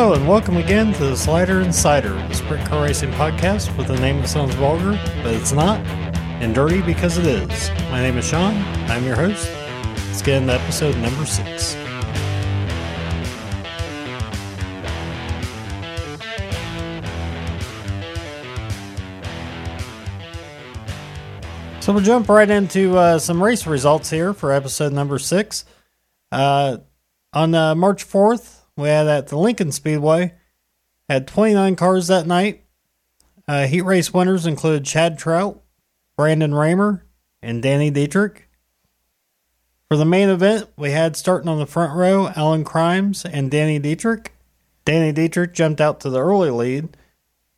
Hello and welcome again to the Slider Insider, the sprint car racing podcast with a name that sounds vulgar, but it's not, and dirty because it is. My name is Sean. I'm your host. Let's get into episode number six. So we'll jump right into uh, some race results here for episode number six. Uh, on uh, March 4th, we had at the Lincoln Speedway, had 29 cars that night. Uh, heat race winners included Chad Trout, Brandon Rahmer, and Danny Dietrich. For the main event, we had starting on the front row Alan Krimes and Danny Dietrich. Danny Dietrich jumped out to the early lead.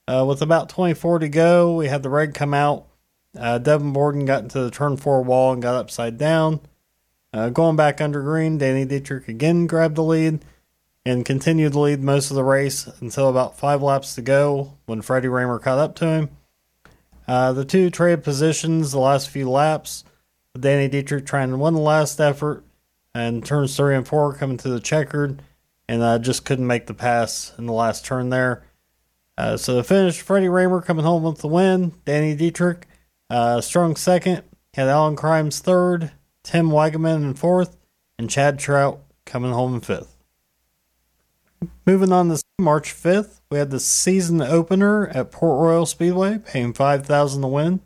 Uh, with about 24 to go, we had the red come out. Uh, Devin Borden got into the turn four wall and got upside down. Uh, going back under green, Danny Dietrich again grabbed the lead and continued to lead most of the race until about five laps to go when Freddie Rahmer caught up to him. Uh, the two traded positions the last few laps. Danny Dietrich trying the last effort, and turns three and four coming to the checkered, and uh, just couldn't make the pass in the last turn there. Uh, so the finish, Freddie Rahmer coming home with the win. Danny Dietrich, uh, strong second. Had Alan Krimes third, Tim Wagaman in fourth, and Chad Trout coming home in fifth. Moving on to March 5th, we had the season opener at Port Royal Speedway, paying 5000 to win.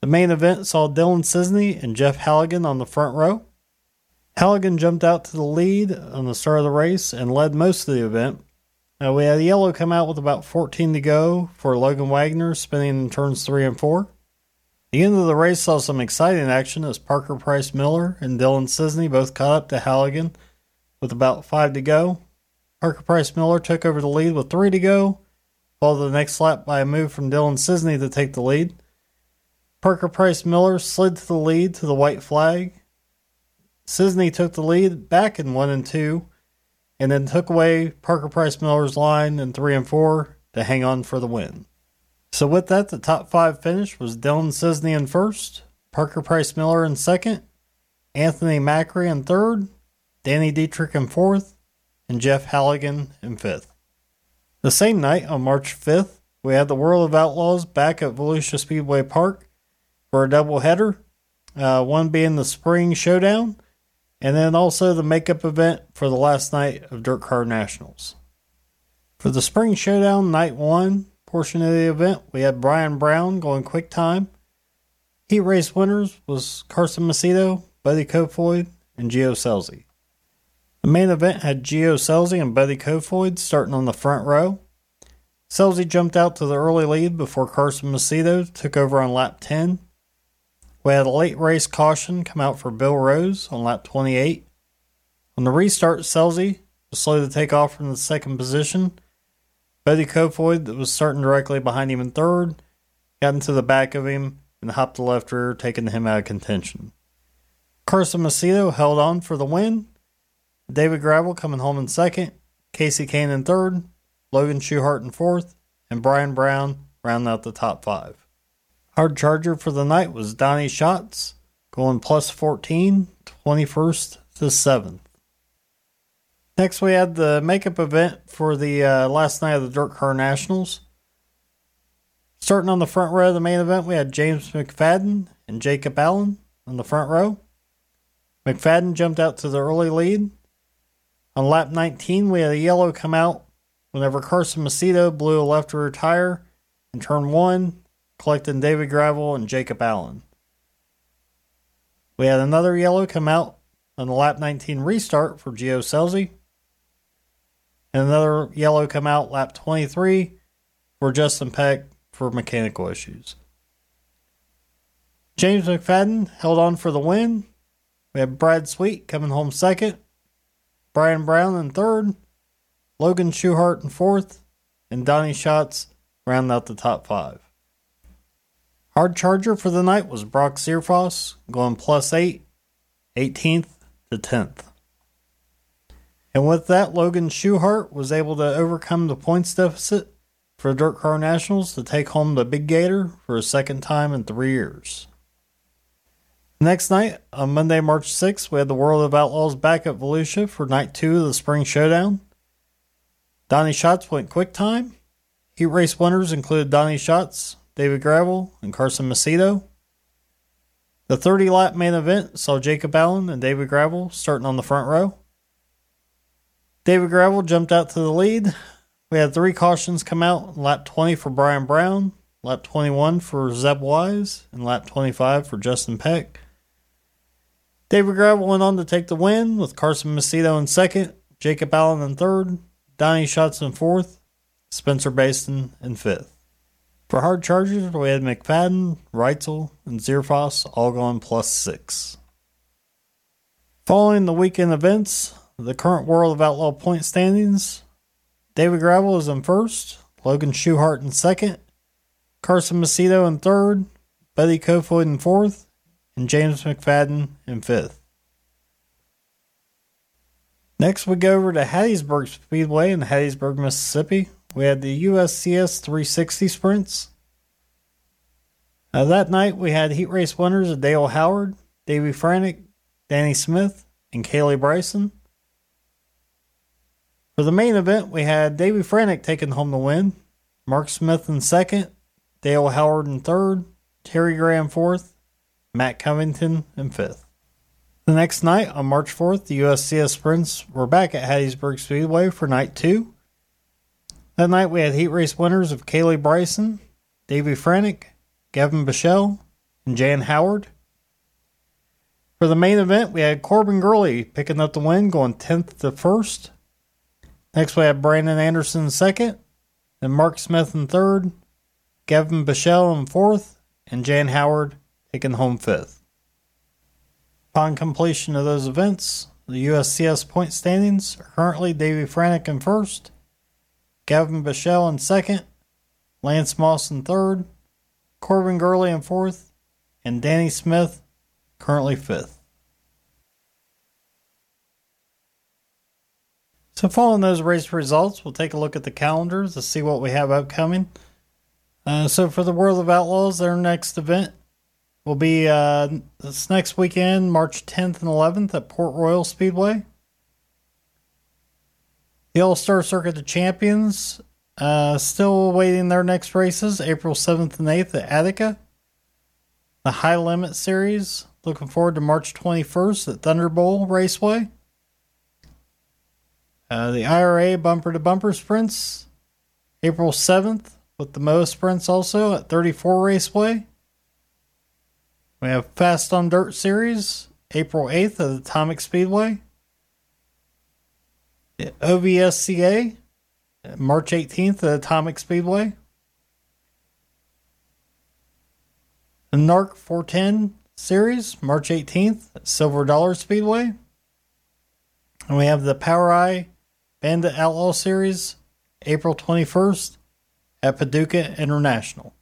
The main event saw Dylan Cisney and Jeff Halligan on the front row. Halligan jumped out to the lead on the start of the race and led most of the event. Now we had yellow come out with about 14 to go for Logan Wagner spinning in turns 3 and 4. The end of the race saw some exciting action as Parker Price Miller and Dylan Cisney both caught up to Halligan with about 5 to go. Parker Price Miller took over the lead with three to go, followed the next lap by a move from Dylan Cisney to take the lead. Parker Price Miller slid to the lead to the white flag. Cisney took the lead back in one and two, and then took away Parker Price Miller's line in three and four to hang on for the win. So with that, the top five finish was Dylan Cisney in first, Parker Price Miller in second, Anthony Macri in third, Danny Dietrich in fourth, and Jeff Halligan in fifth. The same night, on March 5th, we had the World of Outlaws back at Volusia Speedway Park for a doubleheader, uh, one being the Spring Showdown, and then also the makeup event for the last night of Dirt Car Nationals. For the Spring Showdown Night 1 portion of the event, we had Brian Brown going quick time. Heat race winners was Carson Macedo, Buddy Kofoid, and Gio Scelzi. The main event had Gio Scelzi and Buddy Kofoid starting on the front row. Scelzi jumped out to the early lead before Carson Macedo took over on lap 10. We had a late race caution come out for Bill Rose on lap 28. On the restart, Scelzi was slow to take off from the second position. Buddy Kofoid, that was starting directly behind him in third, got into the back of him and hopped the left rear, taking him out of contention. Carson Macedo held on for the win David Gravel coming home in second, Kasey Kahne in third, Logan Schuchart in fourth, and Brian Brown rounding out the top five. Hard charger for the night was Donny Schatz, going plus 14, 21st to 7th. Next, we had the makeup event for the uh, last night of the Dirt Car Nationals. Starting on the front row of the main event, we had James McFadden and Jacob Allen on the front row. McFadden jumped out to the early lead, on lap 19, we had a yellow come out whenever Carson Macedo blew a left rear tire in turn one, collecting David Gravel and Jacob Allen. We had another yellow come out on the lap 19 restart for Gio Scelzi. And another yellow come out lap 23 for Justin Peck for mechanical issues. James McFadden held on for the win. We have Brad Sweet coming home second. Brian Brown in third, Logan Schuchart in fourth, and Donny Schatz round out the top five. Hard charger for the night was Brock Zearfoss, going plus eight, 18th to 10th. And with that, Logan Schuchart was able to overcome the points deficit for Dirt Car Nationals to take home the Big Gator for a second time in three years. Next night, on Monday, March 6th, we had the World of Outlaws back at Volusia for night two of the Spring Showdown. Donny Schatz went quick time. Heat race winners included Donny Schatz, David Gravel, and Carson Macedo. The 30 lap main event saw Jacob Allen and David Gravel starting on the front row. David Gravel jumped out to the lead. We had three cautions come out lap 20 for Brian Brown, lap 21 for Zeb Wise, and lap 25 for Justin Peck. David Gravel went on to take the win with Carson Macedo in second, Jacob Allen in third, Donny Schatz in fourth, Spencer Bayston in fifth. For hard chargers, we had McFadden, Reitzel, and Zearfoss all going plus six. Following the weekend events, the current World of Outlaw point standings David Gravel is in first, Logan Schuchart in second, Carson Macedo in third, Buddy Kofoid in fourth, and James McFadden in fifth. Next, we go over to Hattiesburg Speedway in Hattiesburg, Mississippi. We had the USCS 360 sprints. That night, we had heat race winners of Dale Howard, Davey Franick, Danny Smith, and Kaylee Bryson. For the main event, we had Davey Franick taking home the win, Mark Smith in second, Dale Howard in third, Terry Graham fourth, Matt Covington in fifth. The next night, on March 4th, the USCS sprints were back at Hattiesburg Speedway for night two. That night, we had heat race winners of Kaylee Bryson, Davey Franick, Gavin Bichelle, and Jan Howard. For the main event, we had Corbin Gurley picking up the win, going 10th to 1st. Next, we had Brandon Anderson in second, then Mark Smith in third, Gavin Bichelle in fourth, and Jan Howard taking home fifth. Upon completion of those events, the USCS point standings are currently Davey Franick in first, Gavin Bichelle in second, Lance Moss in third, Corbin Gurley in fourth, and Danny Smith currently fifth. So, following those race results, we'll take a look at the calendars to see what we have upcoming. Uh, so, for the World of Outlaws, their next event will be uh, this next weekend, March 10th and 11th at Port Royal Speedway. The All Star Circuit of Champions uh, still awaiting their next races, April 7th and 8th at Attica. The High Limit Series, looking forward to March 21st at Thunderbowl Raceway. Uh, the IRA Bumper to Bumper Sprints, April 7th, with the MOWA Sprints also at 34 Raceway. We have Fast on Dirt Series, April 8th at Atomic Speedway. OVSCA, March 18th at Atomic Speedway. The NARC 410 Series, March 18th at Silver Dollar Speedway. And we have the POWRi Bandit Outlaw Series, April 21st at Paducah International.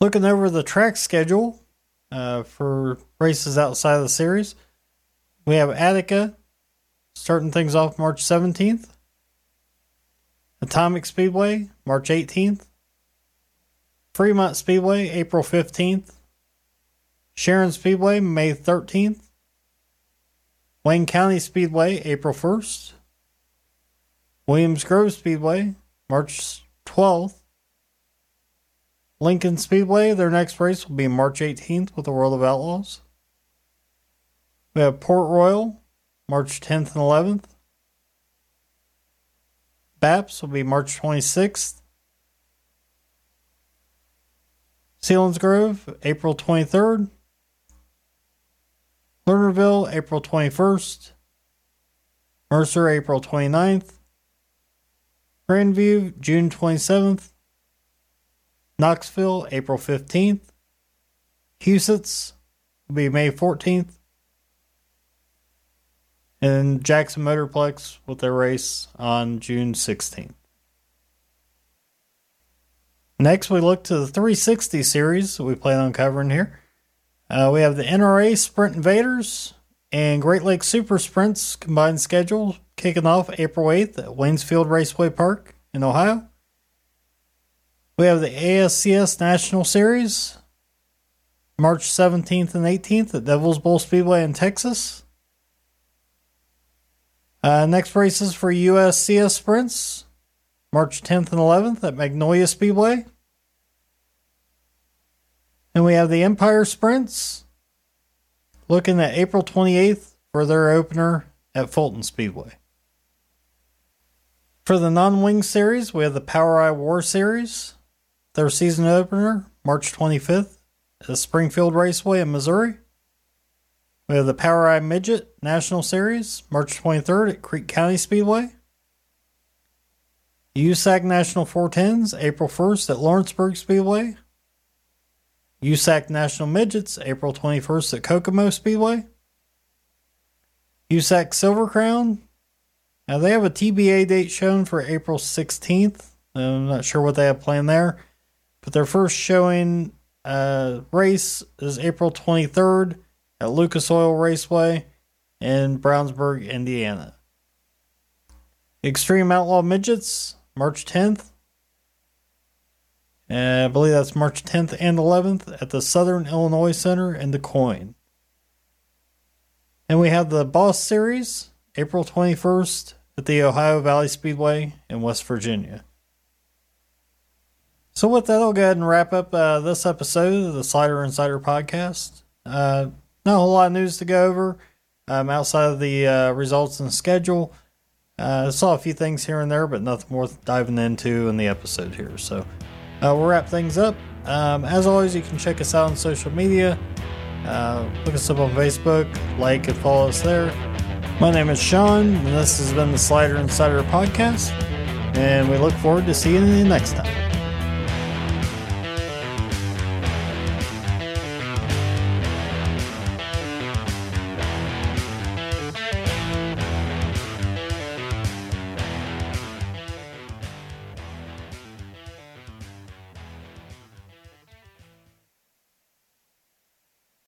Looking over the track schedule uh, for races outside of the series, we have Attica starting things off March 17th, Atomic Speedway March 18th, Fremont Speedway April 15th, Sharon Speedway May 13th, Wayne County Speedway April 1st, Williams Grove Speedway March 12th, Lincoln Speedway, their next race will be March 18th with the World of Outlaws. We have Port Royal, March 10th and 11th. BAPS will be March 26th. Selinsgrove, April 23rd. Lernerville, April 21st. Mercer, April 29th. Grandview, June 27th. Knoxville, April 15th. Huset's will be May 14th. And Jackson Motorplex with their race on June 16th. Next, we look to the 360 series we plan on covering here. Uh, we have the NRA Sprint Invaders and Great Lakes Super Sprints combined schedule kicking off April 8th at Waynesfield Raceway Park in Ohio. We have the ASCS National Series March 17th and 18th at Devil's Bowl Speedway in Texas. Uh, next races for USCS sprints March 10th and 11th at Magnolia Speedway. And we have the Empire Sprints looking at April 28th for their opener at Fulton Speedway. For the non wing series, we have the POWRi War Series, their season opener, March 25th at Springfield Raceway in Missouri. We have the POWRi Midget National Series, March 23rd at Creek County Speedway. USAC National 410s, April 1st at Lawrenceburg Speedway. USAC National Midgets, April 21st at Kokomo Speedway. USAC Silver Crown. Now they have a TBA date shown for April 16th. I'm not sure what they have planned there. But their first showing uh, race is April 23rd at Lucas Oil Raceway in Brownsburg, Indiana. Extreme Outlaw Midgets, March 10th. And I believe that's March 10th and 11th at the Southern Illinois Center in Du Quoin. And we have the Boss Series, April 21st at the Ohio Valley Speedway in West Virginia. So, with that, I'll go ahead and wrap up uh, this episode of the Slider Insider podcast. Uh, not a whole lot of news to go over um, outside of the uh, results and schedule. I uh, saw a few things here and there, but nothing worth diving into in the episode here. So, uh, we'll wrap things up. Um, as always, you can check us out on social media. Uh, look us up on Facebook, like and follow us there. My name is Sean, and this has been the Slider Insider Podcast, and we look forward to seeing you next time.